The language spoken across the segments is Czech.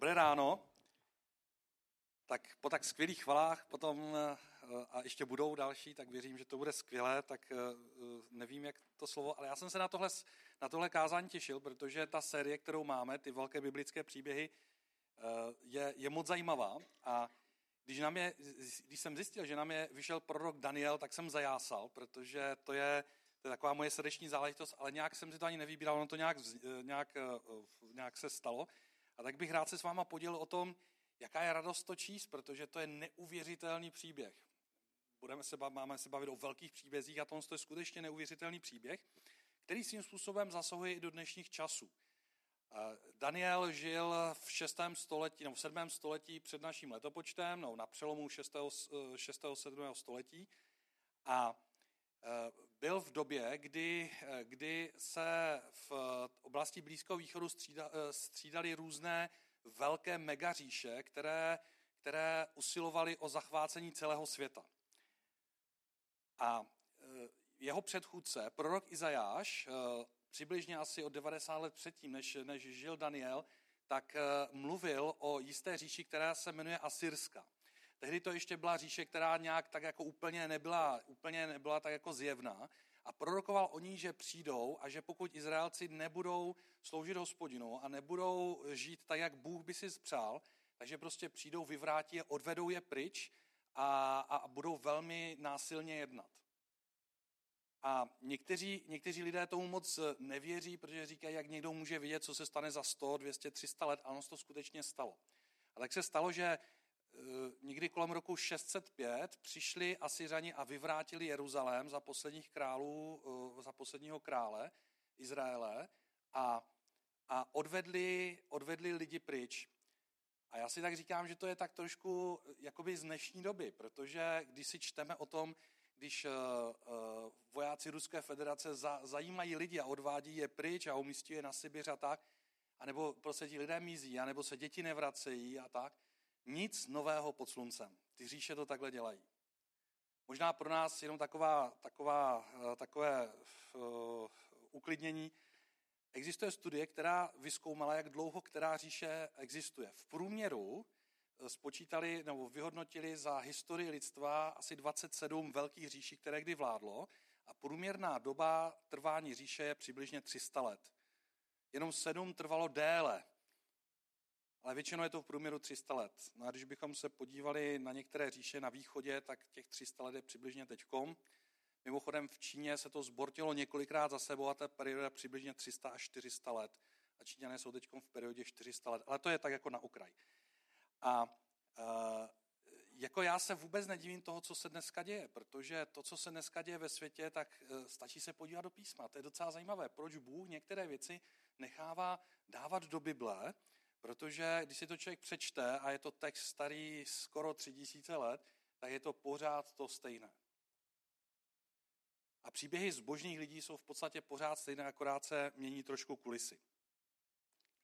Dobré ráno. Tak po tak skvělých chvalách potom, eh, a ještě budou další, tak věřím, že to bude skvělé, tak eh, nevím, jak to slovo, ale já jsem se na tohle, na tohle kázání těšil, protože ta série, kterou máme, ty velké biblické příběhy, eh, je, je moc zajímavá a když, nám je, když jsem zjistil, že nám je vyšel prorok Daniel, tak jsem zajásal, protože to je, to je taková moje srdeční záležitost, ale nějak jsem si to ani nevybíral, ono to nějak, nějak, nějak se stalo. A tak bych rád se s váma podělil o tom, jaká je radost to číst, protože to je neuvěřitelný příběh. Budeme se, máme se bavit o velkých příbězích a to je skutečně neuvěřitelný příběh, který svým způsobem zasahuje i do dnešních časů. Daniel žil v 6. století, nebo v 7. století před naším letopočtem, no, na přelomu 6. 6. 7. století a byl v době, kdy, e, kdy se v oblasti Blízkého východu střída, střídali různé velké megaříše, které, které usilovaly o zachvácení celého světa. A jeho předchůdce, prorok Izajáš, přibližně asi o 90 let předtím, než, než žil Daniel, tak mluvil o jisté říši, která se jmenuje Asyrska. Tehdy to ještě byla říše, která nějak tak jako úplně nebyla, úplně nebyla tak jako zjevná. A prorokoval o ní, že přijdou a že pokud Izraelci nebudou sloužit hospodinu a nebudou žít tak, jak Bůh by si přál, takže prostě přijdou, vyvrátí je, odvedou je pryč a, a budou velmi násilně jednat. A někteří, někteří lidé tomu moc nevěří, protože říkají, jak někdo může vidět, co se stane za 100, 200, 300 let. A ono se to skutečně stalo. A tak se stalo, že někdy kolem roku 605 přišli Asyřani a vyvrátili Jeruzalém za posledních králů, eh, za posledního krále Izraele a, a odvedli, odvedli lidi pryč. A já si tak říkám, že to je tak trošku eh, jakoby z dnešní doby, protože když si čteme o tom, když vojáci Ruské federace za, zajímají lidi a odvádí je pryč a umístí je na Sibiř a tak, anebo prostě ti lidé mizí, anebo se děti nevracejí a tak, nic nového pod sluncem. Ty říše to takhle dělají. Možná pro nás jenom taková, taková, eh, takové uh, uklidnění. Existuje studie, která vyskoumala, jak dlouho která říše existuje. V průměru eh, spočítali nebo vyhodnotili za historii lidstva asi 27 velkých říší, které kdy vládlo a průměrná doba trvání říše je přibližně 300 let. Jenom sedm trvalo déle, ale většinou je to v průměru 300 let. No a když bychom se podívali na některé říše na východě, tak těch 300 let je přibližně teďkom. Mimochodem v Číně se to zbortilo několikrát za sebou a ta perioda přibližně 300 až 400 let. A Číňané jsou teď v periodě 400 let. Ale to je tak jako na okraj. A uh, jako já se vůbec nedivím toho, co se dneska děje, protože to, co se dneska děje ve světě, tak uh, stačí se podívat do písma. To je docela zajímavé, proč Bůh některé věci nechává dávat do Bible, Protože když si to člověk přečte a je to text starý skoro tři tisíce let, tak je to pořád to stejné. A příběhy zbožných lidí jsou v podstatě pořád stejné, akorát se mění trošku kulisy.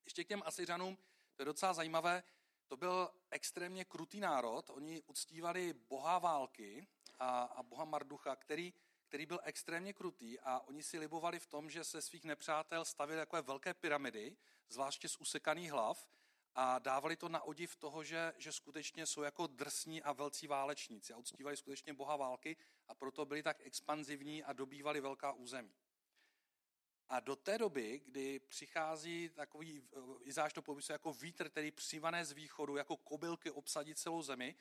Ještě k těm Asyřanům, to je docela zajímavé, to byl extrémně krutý národ, oni uctívali boha války a, a boha Marducha, který, který byl extrémně krutý a oni si libovali v tom, že se svých nepřátel stavili takové velké pyramidy, zvláště z usekaných hlav, a dávali to na odiv toho, že, že skutečně jsou jako drsní a velcí válečníci a uctívali skutečně boha války a proto byli tak expanzivní a dobývali velká území. A do té doby, kdy přichází takový, Izáš to popisuje jako vítr, který přivané z východu, jako kobylky obsadí celou zemi,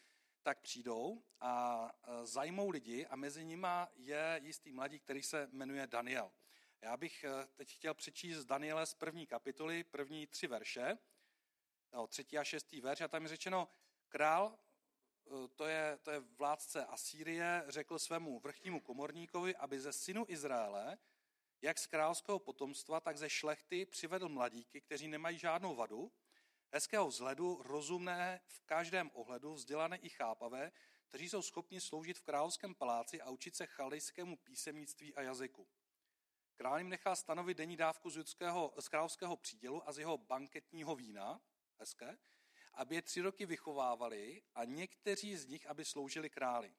tak přijdou a zajmou lidi a mezi nima je jistý mladík, který se jmenuje Daniel. Já bych eh, teď chtěl přečíst Daniele z první kapitoly, první tři verše, no, třetí a šestý verš, a tam je řečeno, král, eh, to je, to je vládce Asýrie, řekl svému vrchnímu komorníkovi, aby ze synu Izraele, jak z královského potomstva, tak ze šlechty přivedl mladíky, kteří nemají žádnou vadu, hezkého vzhledu, rozumné v každém ohledu, vzdělané i chápavé, kteří jsou schopni sloužit v královském paláci a učit se chaldejskému písemnictví a jazyku. Král jim nechal stanovit denní dávku z, judského, z královského přídělu a z jeho banketního vína, hezké, aby je tři roky vychovávali a někteří z nich, aby sloužili králi.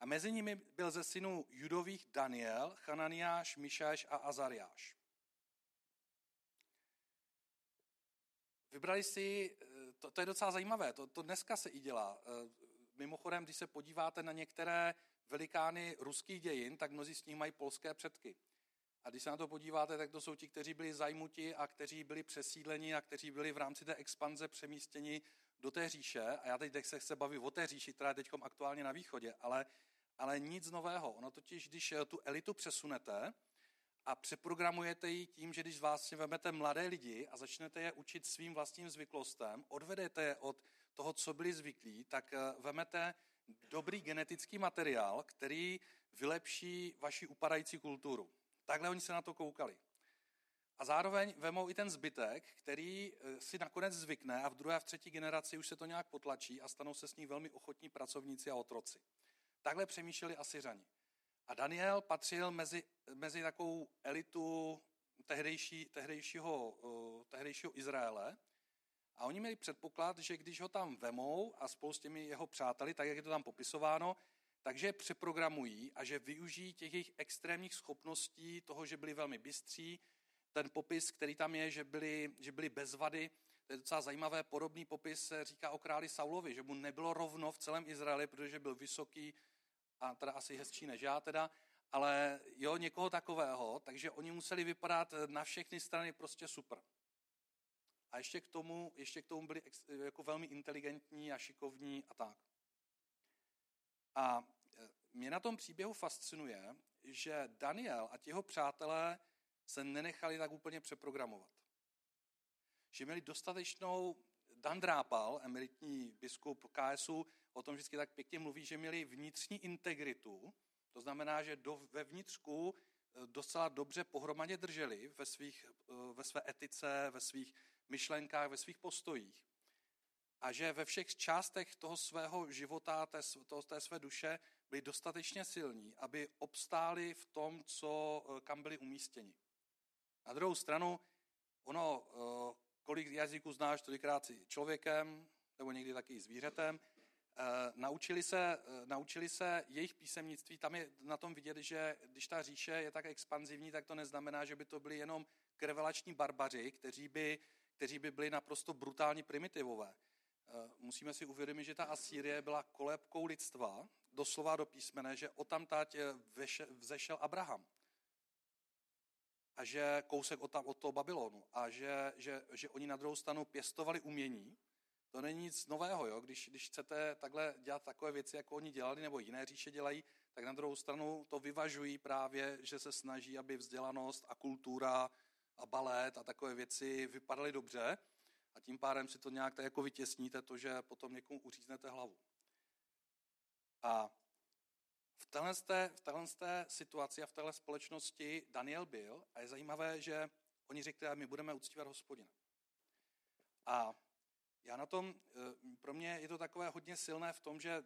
A mezi nimi byl ze synů judových Daniel, Chananiáš, Mišáš a Azariáš. Vybrali si eh, to, to je docela zajímavé, to, to dneska se i dělá. Mimochodem, když se podíváte na některé velikány ruských dějin, tak mnozí z nich mají polské předky. A když se na to podíváte, tak to jsou ti, kteří byli zajmuti a kteří byli přesídleni a kteří byli v rámci té expanze přemístěni do té říše. A já teď se chci bavit o té říši, která je teď aktuálně na východě, ale, ale nic nového. Ono totiž, když tu elitu přesunete a přeprogramujete ji tím, že když si vezmete mladé lidi a začnete je učit svým vlastním zvyklostem, odvedete je od toho, co byli zvyklí, tak eh, vemete dobrý genetický materiál, který vylepší vaši upadající kulturu. Takhle oni se na to koukali. A zároveň vemou i ten zbytek, který eh, si nakonec zvykne a v druhé a v třetí generaci už se to nějak potlačí a stanou se s ní velmi ochotní pracovníci a otroci. Takhle přemýšleli Asiřani. A Daniel patřil mezi, mezi takovou elitu tehdejší, tehdejšího, uh, tehdejšího Izraele. A oni měli předpoklad, že když ho tam vemou a spolu s těmi jeho přáteli, tak jak je to tam popisováno, takže přeprogramují a že využijí těch jejich extrémních schopností, toho, že byli velmi bystří. Ten popis, který tam je, že byli, že byli bez vady, to je docela zajímavé, podobný popis se říká o králi Saulovi, že mu nebylo rovno v celém Izraeli, protože byl vysoký a teda asi hezčí než já teda, ale jo, někoho takového, takže oni museli vypadat na všechny strany prostě super. A ještě k tomu, ještě k tomu byli jako velmi inteligentní a šikovní a tak. A e, mě na tom příběhu fascinuje, že Daniel a jeho přátelé se nenechali tak úplně přeprogramovat. Že měli dostatečnou, Dan Drápal, emeritní biskup KSU, o tom vždycky tak pěkně mluví, že měli vnitřní integritu, to znamená, že do, ve vnitřku e, docela dobře pohromadě drželi ve, svých, e, ve své etice, ve svých myšlenkách, ve svých postojích a že ve všech částech toho svého života, té, toho, té své duše byli dostatečně silní, aby obstáli v tom, co, eh, kam byli umístěni. Na druhou stranu, ono, eh, kolik jazyků znáš, tolikrát si člověkem, nebo někdy taky i zvířetem, eh, naučili se, naučili se jejich písemnictví. Tam je na tom vidět, že když ta říše je tak expanzivní, tak to neznamená, že by to byli jenom krevelační barbaři, kteří by, kteří by byli naprosto brutální primitivové. Eh, musíme si uvědomit, že ta Asýrie byla kolébkou lidstva, doslova do písmene, že otamtať eh, vzešel Abraham. A že kousek od, tam, od toho Babylonu. A že, že, že oni na druhou stranu pěstovali umění. To není nic nového, jo? Když, když chcete takhle dělat takové věci, jako oni dělali, nebo jiné říše dělají, tak na druhou stranu to vyvažují právě, že se snaží, aby vzdělanost a kultura a balet a takové věci vypadaly dobře a tím pádem si to nějak tak jako vytěsníte, to, že potom někomu uříznete hlavu. A v téhle, v téhle situaci a v téhle společnosti Daniel byl a je zajímavé, že oni řekli, my budeme uctívat hospodina. A já na tom, eh, pro mě je to takové hodně silné v tom, že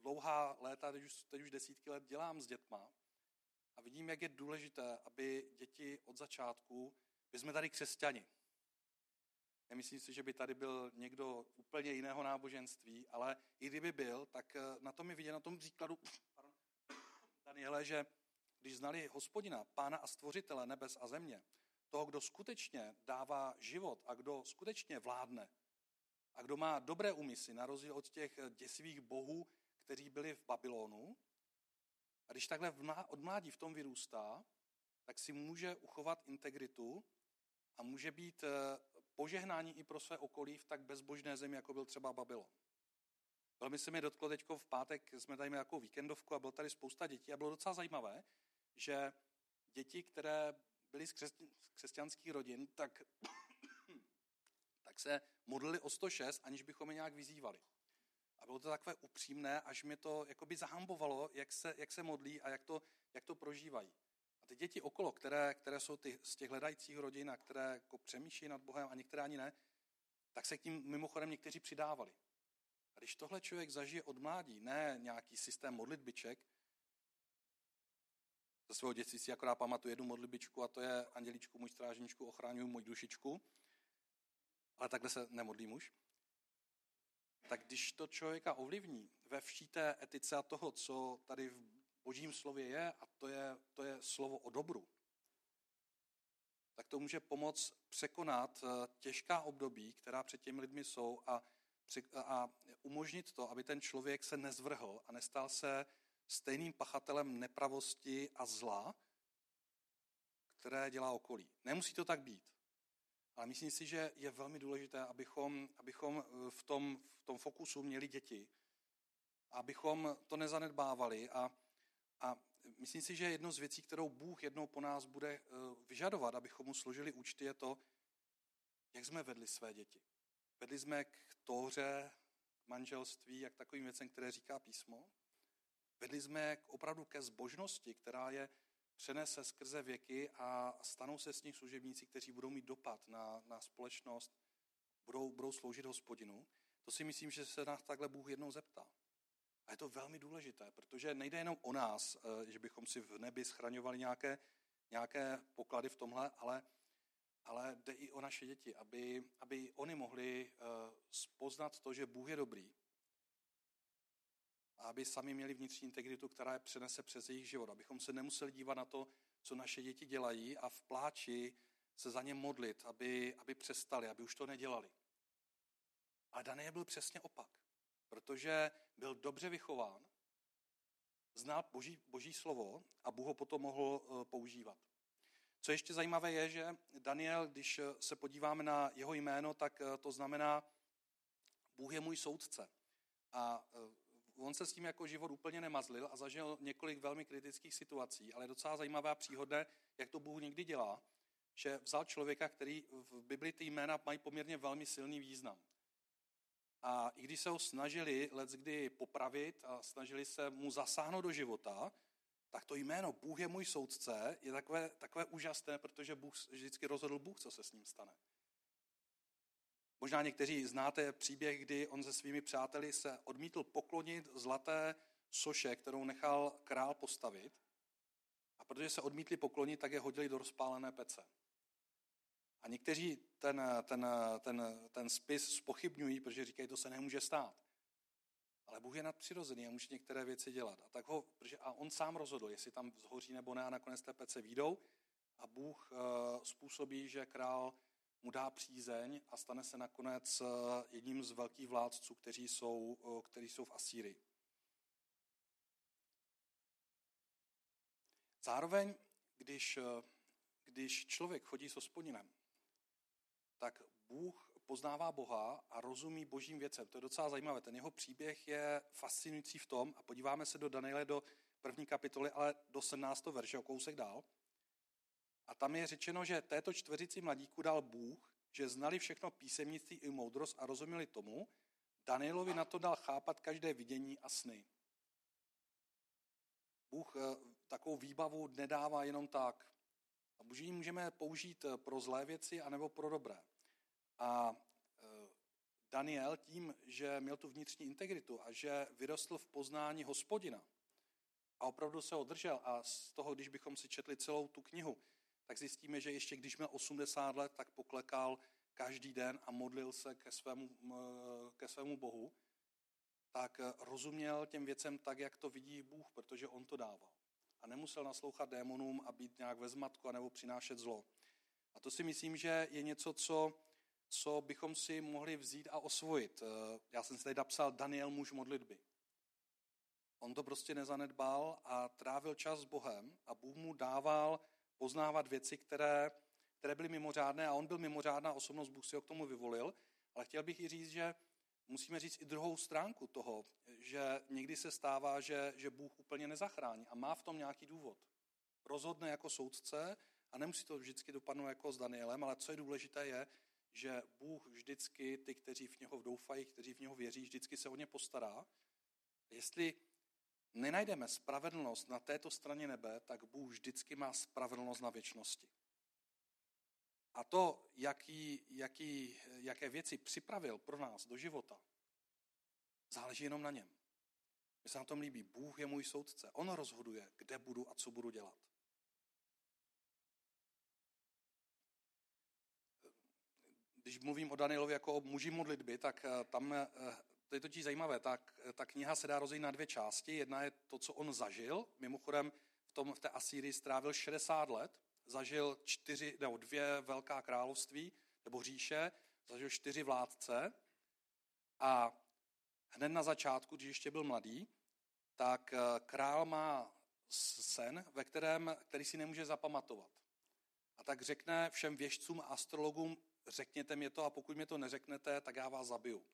dlouhá léta, teď už, teď už desítky let dělám s dětma a vidím, jak je důležité, aby děti od začátku, my jsme tady křesťani, Nemyslím si, že by tady byl někdo úplně jiného náboženství, ale i kdyby byl, tak eh, na tom je vidět, na tom příkladu Daniele, že když znali hospodina, pána a stvořitele nebes a země, toho, kdo skutečně dává život a kdo skutečně vládne a kdo má dobré úmysly, na rozdíl od těch děsivých bohů, kteří byli v Babylonu, a když takhle od mládí v tom vyrůstá, tak si může uchovat integritu a může být eh, požehnání i pro své okolí v tak bezbožné zemi, jako byl třeba Babylon. Velmi se mi dotklo teď v pátek, jsme tady měli jako víkendovku a bylo tady spousta dětí a bylo docela zajímavé, že děti, které byly z, křesťanských rodin, tak, tak se modlili o 106, aniž bychom je nějak vyzývali. A bylo to takové upřímné, až mě to jakoby zahambovalo, jak se, jak se modlí a jak to, jak to prožívají ty děti okolo, které, které jsou ty, z těch hledajících rodin a které jako přemýšlí nad Bohem a některé ani ne, tak se k tím mimochodem někteří přidávali. Když tohle člověk zažije od mládí, ne nějaký systém modlitbiček, ze svého dětství si akorát pamatuju jednu modlitbičku a to je Anděličku, můj strážničku, ochráňuji můj dušičku, ale takhle se nemodlí muž. Tak když to člověka ovlivní ve vší té etice a toho, co tady v božím slově je a to je, to je slovo o dobru, tak to může pomoct překonat eh, těžká období, která před těmi lidmi jsou a, a umožnit to, aby ten člověk se nezvrhl a nestal se stejným pachatelem nepravosti a zla, které dělá okolí. Nemusí to tak být. Ale myslím si, že je velmi důležité, abychom, abychom eh, v, tom, v tom fokusu měli děti, abychom to nezanedbávali a, a myslím si, že jedno z věcí, kterou Bůh jednou po nás bude eh, vyžadovat, abychom mu složili účty, je to, jak jsme vedli své děti. Vedli jsme k tóře, k manželství, jak takovým věcem, které říká písmo. Vedli jsme k, opravdu ke zbožnosti, která je přenese skrze věky a stanou se s nich služebníci, kteří budou mít dopad na, na společnost, budou, budou sloužit hospodinu. To si myslím, že se nás takhle Bůh jednou zeptá. A je to velmi důležité, protože nejde jenom o nás, eh, že bychom si v nebi schraňovali nějaké, nějaké poklady v tomhle, ale, ale jde i o naše děti, aby, aby oni mohli eh, spoznat to, že Bůh je dobrý a aby sami měli vnitřní integritu, která je přenese přes jejich život. Abychom se nemuseli dívat na to, co naše děti dělají a v pláči se za ně modlit, aby, aby přestali, aby už to nedělali. A Daniel byl přesně opak, protože byl dobře vychován, znal boží, boží slovo a Bůh ho potom mohl eh, používat. Co ještě zajímavé je, že Daniel, když se podíváme na jeho jméno, tak eh, to znamená Bůh je můj soudce. A eh, on se s tím jako život úplně nemazlil a zažil několik velmi kritických situací, ale je docela zajímavé a příhodné, jak to Bůh někdy dělá, že vzal člověka, který v Bibli ty jména mají poměrně velmi silný význam. A i když se ho snažili kdy popravit a snažili se mu zasáhnout do života, tak to jméno Bůh je můj soudce je takové, takové úžasné, protože Bůh vždycky rozhodl Bůh, co se s ním stane. Možná někteří znáte příběh, kdy on se svými přáteli se odmítl poklonit zlaté soše, kterou nechal král postavit. A protože se odmítli poklonit, tak je hodili do rozpálené pece. A někteří ten, ten, ten, ten spis spochybňují, protože říkají, to se nemůže stát. Ale Bůh je nadpřirozený a může některé věci dělat. A, tak ho, protože, a on sám rozhodl, jestli tam zhoří nebo ne a nakonec té pece výjdou. A Bůh uh, způsobí, že král mu dá přízeň a stane se nakonec eh, jedním z velkých vládců, kteří jsou, eh, kteří jsou v Asýrii. Zároveň, když, eh, když člověk chodí s hospodinem, tak Bůh poznává Boha a rozumí božím věcem. To je docela zajímavé. Ten jeho příběh je fascinující v tom, a podíváme se do Daniele do první kapitoly, ale do 17. verše o kousek dál. A tam je řečeno, že této čtveřici mladíku dal Bůh, že znali všechno písemnictví i moudrost a rozuměli tomu, Danielovi na to dal chápat každé vidění a sny. Bůh eh, takovou výbavu nedává jenom tak. A můžeme použít pro zlé věci anebo pro dobré. A eh, Daniel tím, že měl tu vnitřní integritu a že vyrostl v poznání hospodina a opravdu se ho držel a z toho, když bychom si četli celou tu knihu, tak zjistíme, že ještě když měl 80 let, tak poklekal každý den a modlil se ke svému, ke svému Bohu, tak rozuměl těm věcem tak, jak to vidí Bůh, protože on to dával. A nemusel naslouchat démonům a být nějak ve zmatku nebo přinášet zlo. A to si myslím, že je něco, co, co bychom si mohli vzít a osvojit. Já jsem si tady napsal Daniel muž modlitby. On to prostě nezanedbal a trávil čas s Bohem a Bůh mu dával poznávat věci, které, které byly mimořádné a on byl mimořádná osobnost, Bůh si ho k tomu vyvolil, ale chtěl bych i říct, že musíme říct i druhou stránku toho, že někdy se stává, že, že Bůh úplně nezachrání a má v tom nějaký důvod. Rozhodne jako soudce a nemusí to vždycky dopadnout jako s Danielem, ale co je důležité je, že Bůh vždycky ty, kteří v něho doufají, kteří v něho věří, vždycky se o ně postará. Jestli nenajdeme spravedlnost na této straně nebe, tak Bůh vždycky má spravedlnost na věčnosti. A to, jaký, jaký, jaké věci připravil pro nás do života, záleží jenom na něm. Mně se na tom líbí. Bůh je můj soudce. On rozhoduje, kde budu a co budu dělat. Když mluvím o Danielovi jako o muži modlitby, tak eh, tam eh, to je totiž zajímavé, tak ta kniha se dá rozdělit na dvě části. Jedna je to, co on zažil. Mimochodem v, tom, v té Asýrii strávil 60 let, zažil čtyři, nebo dvě velká království, nebo říše, zažil čtyři vládce a hned na začátku, když ještě byl mladý, tak eh, král má sen, ve kterém, který si nemůže zapamatovat. A tak řekne všem věžcům a astrologům, řekněte mi to a pokud mi to neřeknete, tak já vás zabiju.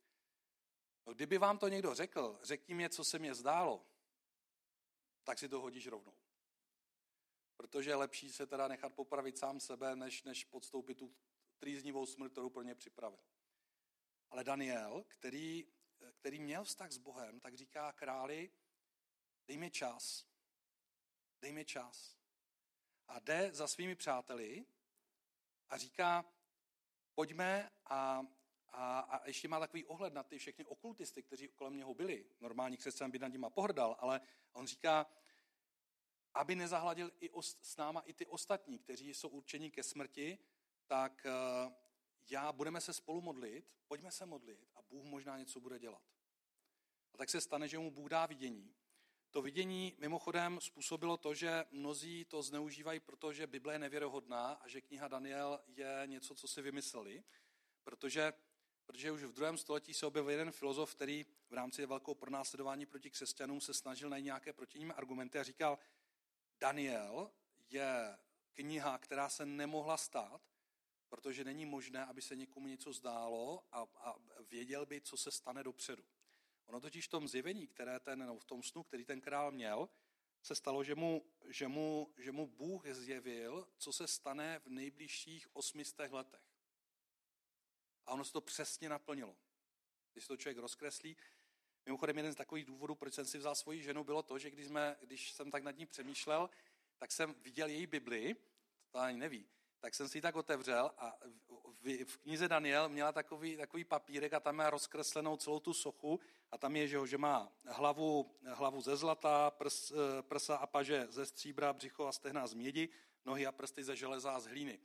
No, kdyby vám to někdo řekl, řekni mi, co se mě zdálo, tak si to hodíš rovnou. Protože je lepší se teda nechat popravit sám sebe, než, než podstoupit tu trýznivou smrt, kterou pro ně připravil. Ale Daniel, který, který měl vztah s Bohem, tak říká králi, dej mi čas, dej mi čas. A jde za svými přáteli a říká, pojďme a, a, a ještě má takový ohled na ty všechny okultisty, kteří kolem něho byli. Normální křesťan by nad nima pohrdal, ale on říká, aby nezahladil i os, s náma i ty ostatní, kteří jsou určeni ke smrti, tak uh, já budeme se spolu modlit, pojďme se modlit a Bůh možná něco bude dělat. A tak se stane, že mu Bůh dá vidění. To vidění mimochodem způsobilo to, že mnozí to zneužívají, protože Bible je nevěrohodná a že kniha Daniel je něco, co si vymysleli, protože, protože už v druhém století se objevil jeden filozof, který v rámci velkého pronásledování proti křesťanům se snažil najít nějaké proti ním argumenty a říkal, Daniel je kniha, která se nemohla stát, protože není možné, aby se někomu něco zdálo a, a věděl by, co se stane dopředu. Ono totiž v tom zjevení, které ten, no, v tom snu, který ten král měl, se stalo, že mu, že, mu, že mu Bůh zjevil, co se stane v nejbližších osmistech letech. A ono se to přesně naplnilo. Když to člověk rozkreslí, Mimochodem, jeden z takových důvodů, proč jsem si vzal svoji ženu, bylo to, že když, jsme, když jsem tak nad ní přemýšlel, tak jsem viděl její Bibli, to ani neví, tak jsem si ji tak otevřel a v, v knize Daniel měla takový, takový papírek a tam má rozkreslenou celou tu sochu a tam je, že, ho, že má hlavu, hlavu ze zlata, prs, eh, prsa a paže ze stříbra, břicho a stehna z mědi, nohy a prsty ze železa a z hlíny.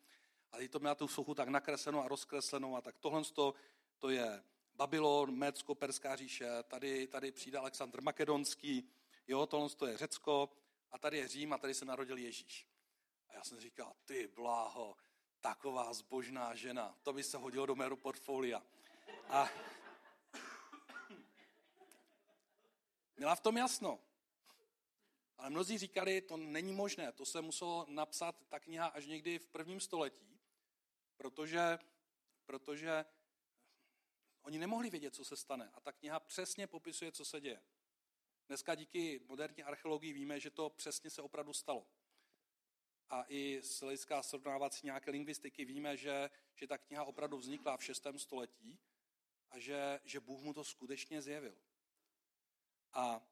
A to měla tu sochu tak nakreslenou a rozkreslenou a tak tohle to, to je Babylon, Mécko, Perská říše, tady, tady přijde Alexandr Makedonský, jo, tohle to je Řecko a tady je Řím a tady se narodil Ježíš. A já jsem říkal, ty bláho, taková zbožná žena, to by se hodilo do mého portfolia. A měla v tom jasno. Ale mnozí říkali, to není možné, to se muselo napsat ta kniha až někdy v prvním století, protože, protože Oni nemohli vědět, co se stane. A ta kniha přesně popisuje, co se děje. Dneska díky moderní archeologii víme, že to přesně se opravdu stalo. A i z hlediska srovnávací nějaké lingvistiky víme, že, že ta kniha opravdu vznikla v 6. století a že, že Bůh mu to skutečně zjevil. A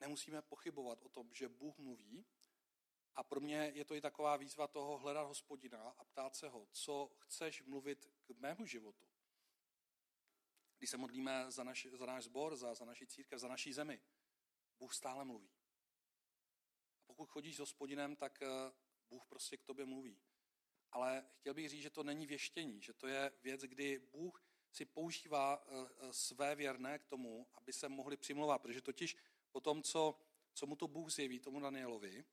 nemusíme pochybovat o tom, že Bůh mluví, a pro mě je to i taková výzva toho hledat hospodina a ptát se ho, co chceš mluvit k mému životu. Když se modlíme za, naš, za náš sbor, za, za naši církev, za naší zemi, Bůh stále mluví. Pokud chodíš s hospodinem, tak eh, Bůh prostě k tobě mluví. Ale chtěl bych říct, že to není věštění, že to je věc, kdy Bůh si používá eh, eh, své věrné k tomu, aby se mohli přimlouvat. Protože totiž po tom, co, co mu to Bůh zjeví, tomu Danielovi,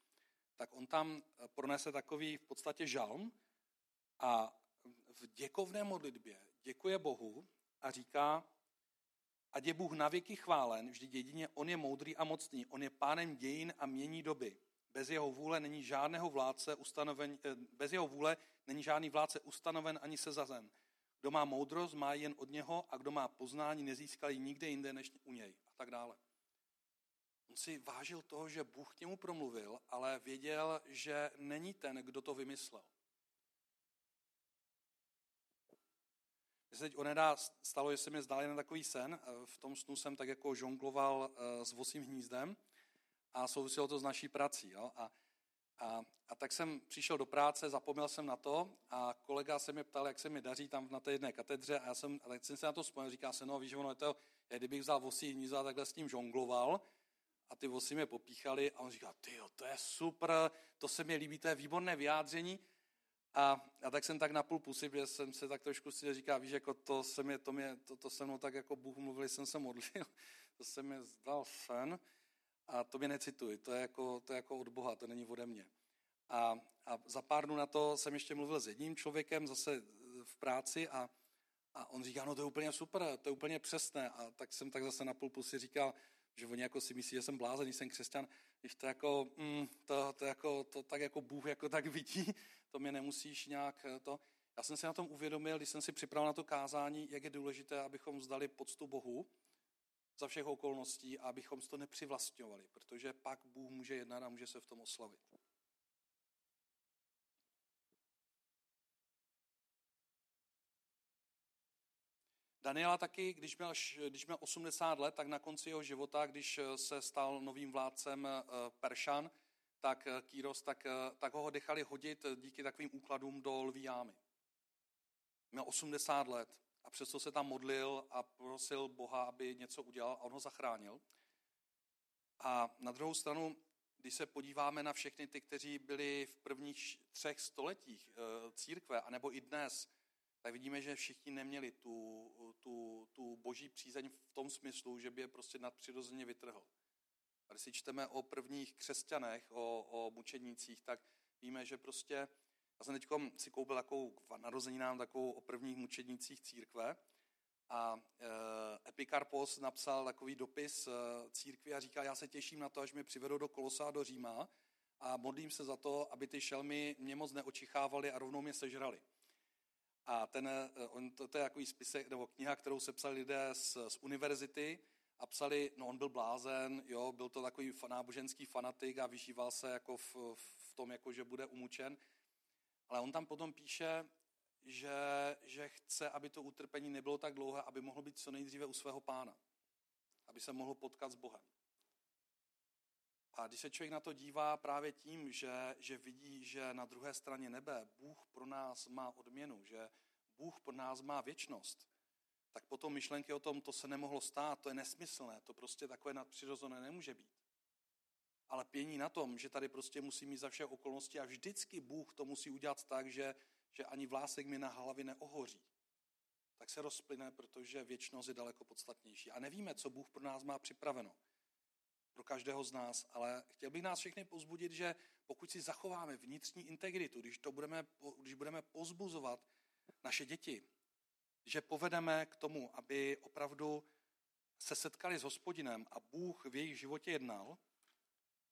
tak on tam pronese takový v podstatě žalm a v děkovné modlitbě děkuje Bohu a říká, ať je Bůh navěky chválen, vždyť jedině On je moudrý a mocný, On je pánem dějin a mění doby. Bez jeho vůle není žádného vládce ustanoven, eh, bez jeho vůle není žádný vládce ustanoven ani sezazen. Kdo má moudrost, má jen od něho a kdo má poznání, nezískal ji nikde jinde než u něj. A tak dále. On si vážil toho, že Bůh k němu promluvil, ale věděl, že není ten, kdo to vymyslel. Mně se teď onedá stalo, že se mi zdal jen takový sen. V tom snu jsem tak jako žongloval eh, s vosím hnízdem a souviselo to s naší prací. Jo? A, a, a tak jsem přišel do práce, zapomněl jsem na to a kolega se mě ptal, jak se mi daří tam na té jedné katedře a já jsem, ale jsem se na to vzpomněl, říká se, no víš, ono je to, já kdybych vzal vosí hnízda a takhle s ním žongloval, a ty vosy mě popíchali a on říká, ty to je super, to se mi líbí, to je výborné vyjádření. A, a tak jsem tak na půl pusy, protože jsem se tak trošku si říká, víš, jako to se mě, to, mě, to, to se mnou tak jako Bůh mluvil, jsem se modlil, to se mi zdal sen. A to mě necituj, to je jako, to je jako od Boha, to není ode mě. A, a za pár dnů na to jsem ještě mluvil s jedním člověkem zase v práci a, a on říká, no to je úplně super, to je úplně přesné. A tak jsem tak zase na půl pusy říkal, že oni jako si myslí, že jsem blázen, jsem křesťan, když to jako, mm, to, to, jako, to tak jako Bůh jako tak vidí, to mě nemusíš nějak eh, to. Já jsem si na tom uvědomil, když jsem si připravil na to kázání, jak je důležité, abychom vzdali poctu Bohu za všech okolností a abychom to nepřivlastňovali, protože pak Bůh může jednat a může se v tom oslavit. Daniela taky, když měl, když měl 80 let, tak na konci jeho života, když eh, se stal novým vládcem eh, Peršan, tak eh, Kýros, tak, tak ho nechali hodit díky takovým úkladům do lví jámy. Měl 80 let a přesto se tam modlil a prosil Boha, aby něco udělal a on ho zachránil. A na druhou stranu, když se podíváme na všechny ty, kteří byli v prvních třech stoletích církve, anebo i dnes, tak vidíme, že všichni neměli tu, tu, tu boží přízeň v tom smyslu, že by je prostě nadpřirozeně vytrhl. A když si čteme o prvních křesťanech, o, o mučenících, tak víme, že prostě, já jsem teď si koupil takovou narozeninám takovou o prvních mučenících církve a e, Epikarpos napsal takový dopis e, církvi a říká, já se těším na to, až mě přivedou do Kolosa do Říma a modlím se za to, aby ty šelmy mě moc neočichávali a rovnou mě sežrali. A ten, eh, on, to, to je takový spisek, nebo kniha, kterou se psali lidé z, z univerzity a psali, no on byl blázen, jo, byl to takový náboženský fanatik a vyžíval se jako v, v tom, jako že bude umučen. Ale on tam potom píše, že, že chce, aby to utrpení nebylo tak dlouhé, aby mohl být co nejdříve u svého pána. Aby se mohl potkat s Bohem. A když se člověk na to dívá právě tím, že, že vidí, že na druhé straně nebe Bůh pro nás má odměnu, že Bůh pro nás má věčnost, tak potom myšlenky o tom, to se nemohlo stát, to je nesmyslné, to prostě takové nadpřirozené nemůže být. Ale pění na tom, že tady prostě musí mít za vše okolnosti a vždycky Bůh to musí udělat tak, že, že ani vlásek mi na hlavě neohoří. Tak se rozplyne, protože věčnost je daleko podstatnější. A nevíme, co Bůh pro nás má připraveno pro každého z nás, ale chtěl bych nás všechny pozbudit, že pokud si zachováme vnitřní integritu, když, to budeme, když budeme pozbuzovat naše děti, že povedeme k tomu, aby opravdu se setkali s hospodinem a Bůh v jejich životě jednal,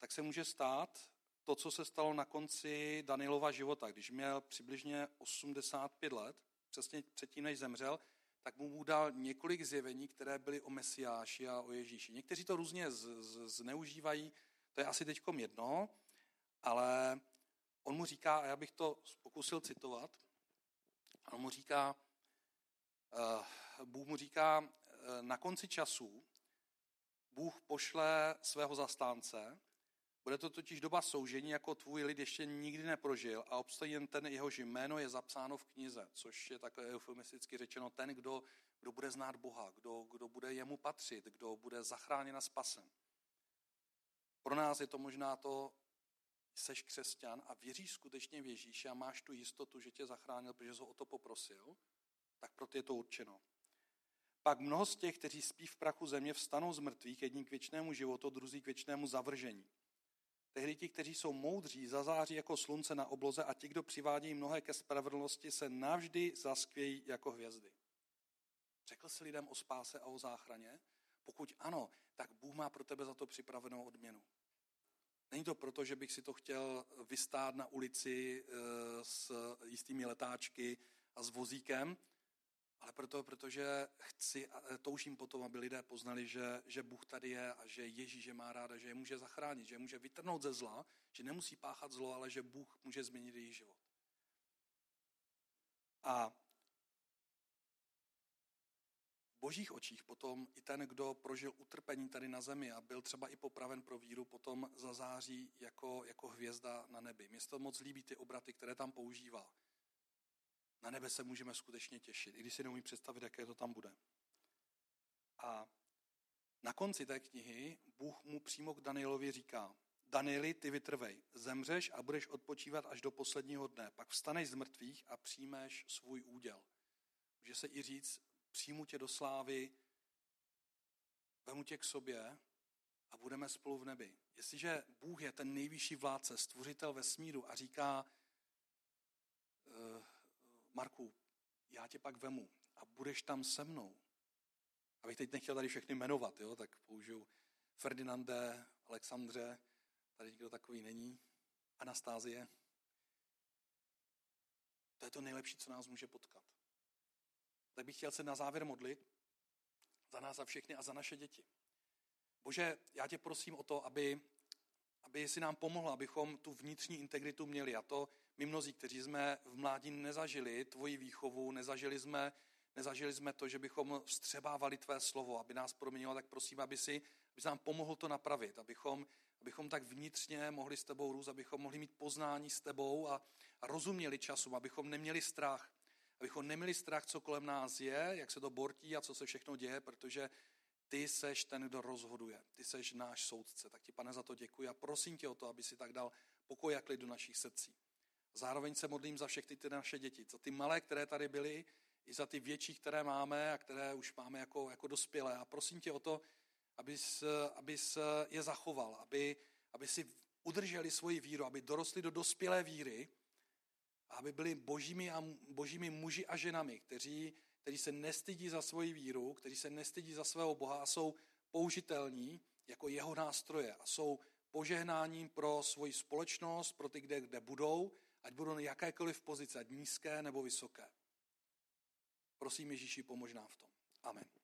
tak se může stát to, co se stalo na konci Danilova života, když měl přibližně 85 let, přesně předtím, než zemřel, tak mu dal několik zjevení, které byly o Mesiáši a o Ježíši. Někteří to různě z, z, zneužívají, to je asi teďkom jedno, ale on mu říká, a já bych to pokusil citovat, on mu říká, uh, Bůh mu říká, uh, na konci času Bůh pošle svého zastánce, bude to totiž doba soužení, jako tvůj lid ještě nikdy neprožil a obstojí jen ten, jehož jméno je zapsáno v knize, což je takové eufemisticky řečeno ten, kdo, kdo bude znát Boha, kdo, kdo bude jemu patřit, kdo bude zachráněn a spasen. Pro nás je to možná to, seš křesťan a věříš skutečně v Ježíše a máš tu jistotu, že tě zachránil, protože jsi ho o to poprosil, tak pro ty je to určeno. Pak mnoho z těch, kteří spí v prachu země, vstanou z mrtvých, jedním k věčnému životu, druzí k věčnému zavržení. Tehdy ti, kteří jsou moudří, zazáří jako slunce na obloze a ti, kdo přivádějí mnohé ke spravedlnosti, se navždy zaskvějí jako hvězdy. Řekl jsi lidem o spáse a o záchraně? Pokud ano, tak Bůh má pro tebe za to připravenou odměnu. Není to proto, že bych si to chtěl vystát na ulici eh, s jistými letáčky a s vozíkem, ale proto, protože chci e, toužím potom, aby lidé poznali, že, že Bůh tady je a že Ježíš je má ráda, že je může zachránit, že je může vytrhnout ze zla, že nemusí páchat zlo, ale že Bůh může změnit jejich život. A v božích očích potom i ten, kdo prožil utrpení tady na zemi a byl třeba i popraven pro víru, potom zazáří jako, jako hvězda na nebi. Mně se to moc líbí ty obraty, které tam používá. Na nebe se můžeme skutečně těšit, i když si neumí představit, jaké to tam bude. A na konci té knihy Bůh mu přímo k Danielovi říká, Danieli, ty vytrvej, zemřeš a budeš odpočívat až do posledního dne, pak vstaneš z mrtvých a přijmeš svůj úděl. Může se i říct, přijmu tě do slávy, vemu tě k sobě a budeme spolu v nebi. Jestliže Bůh je ten nejvyšší vládce, stvořitel vesmíru a říká, Marku, já tě pak vemu a budeš tam se mnou. Abych teď nechtěl tady všechny jmenovat, jo, tak použiju Ferdinande, Alexandře, tady nikdo takový není, Anastázie. To je to nejlepší, co nás může potkat. Tak bych chtěl se na závěr modlit za nás a všechny a za naše děti. Bože, já tě prosím o to, aby, aby si nám pomohla, abychom tu vnitřní integritu měli. A to my mnozí, kteří jsme v mládí nezažili tvoji výchovu, nezažili jsme, nezažili jsme to, že bychom vstřebávali tvé slovo, aby nás proměnilo, tak prosím, aby si, aby nám pomohl to napravit, abychom, abychom tak vnitřně mohli s tebou růst, abychom mohli mít poznání s tebou a, a rozuměli času, abychom neměli strach, abychom neměli strach, co kolem nás je, jak se to bortí a co se všechno děje, protože ty seš ten, kdo rozhoduje. Ty seš náš soudce. Tak ti, pane, za to děkuji a prosím tě o to, aby si tak dal pokoj a klid do našich srdcí. Zároveň se modlím za všechny ty naše děti, za ty malé, které tady byly, i za ty větší, které máme a které už máme jako, jako dospělé. A prosím tě o to, abys, abys je zachoval, aby, aby si udrželi svoji víru, aby dorostli do dospělé víry a aby byli božími, a, božími muži a ženami, kteří, kteří se nestydí za svoji víru, kteří se nestydí za svého Boha a jsou použitelní jako jeho nástroje a jsou požehnáním pro svoji společnost, pro ty, kde, kde budou, ať budou na jakékoliv pozice, ať nízké nebo vysoké. Prosím Ježíši, pomož nám v tom. Amen.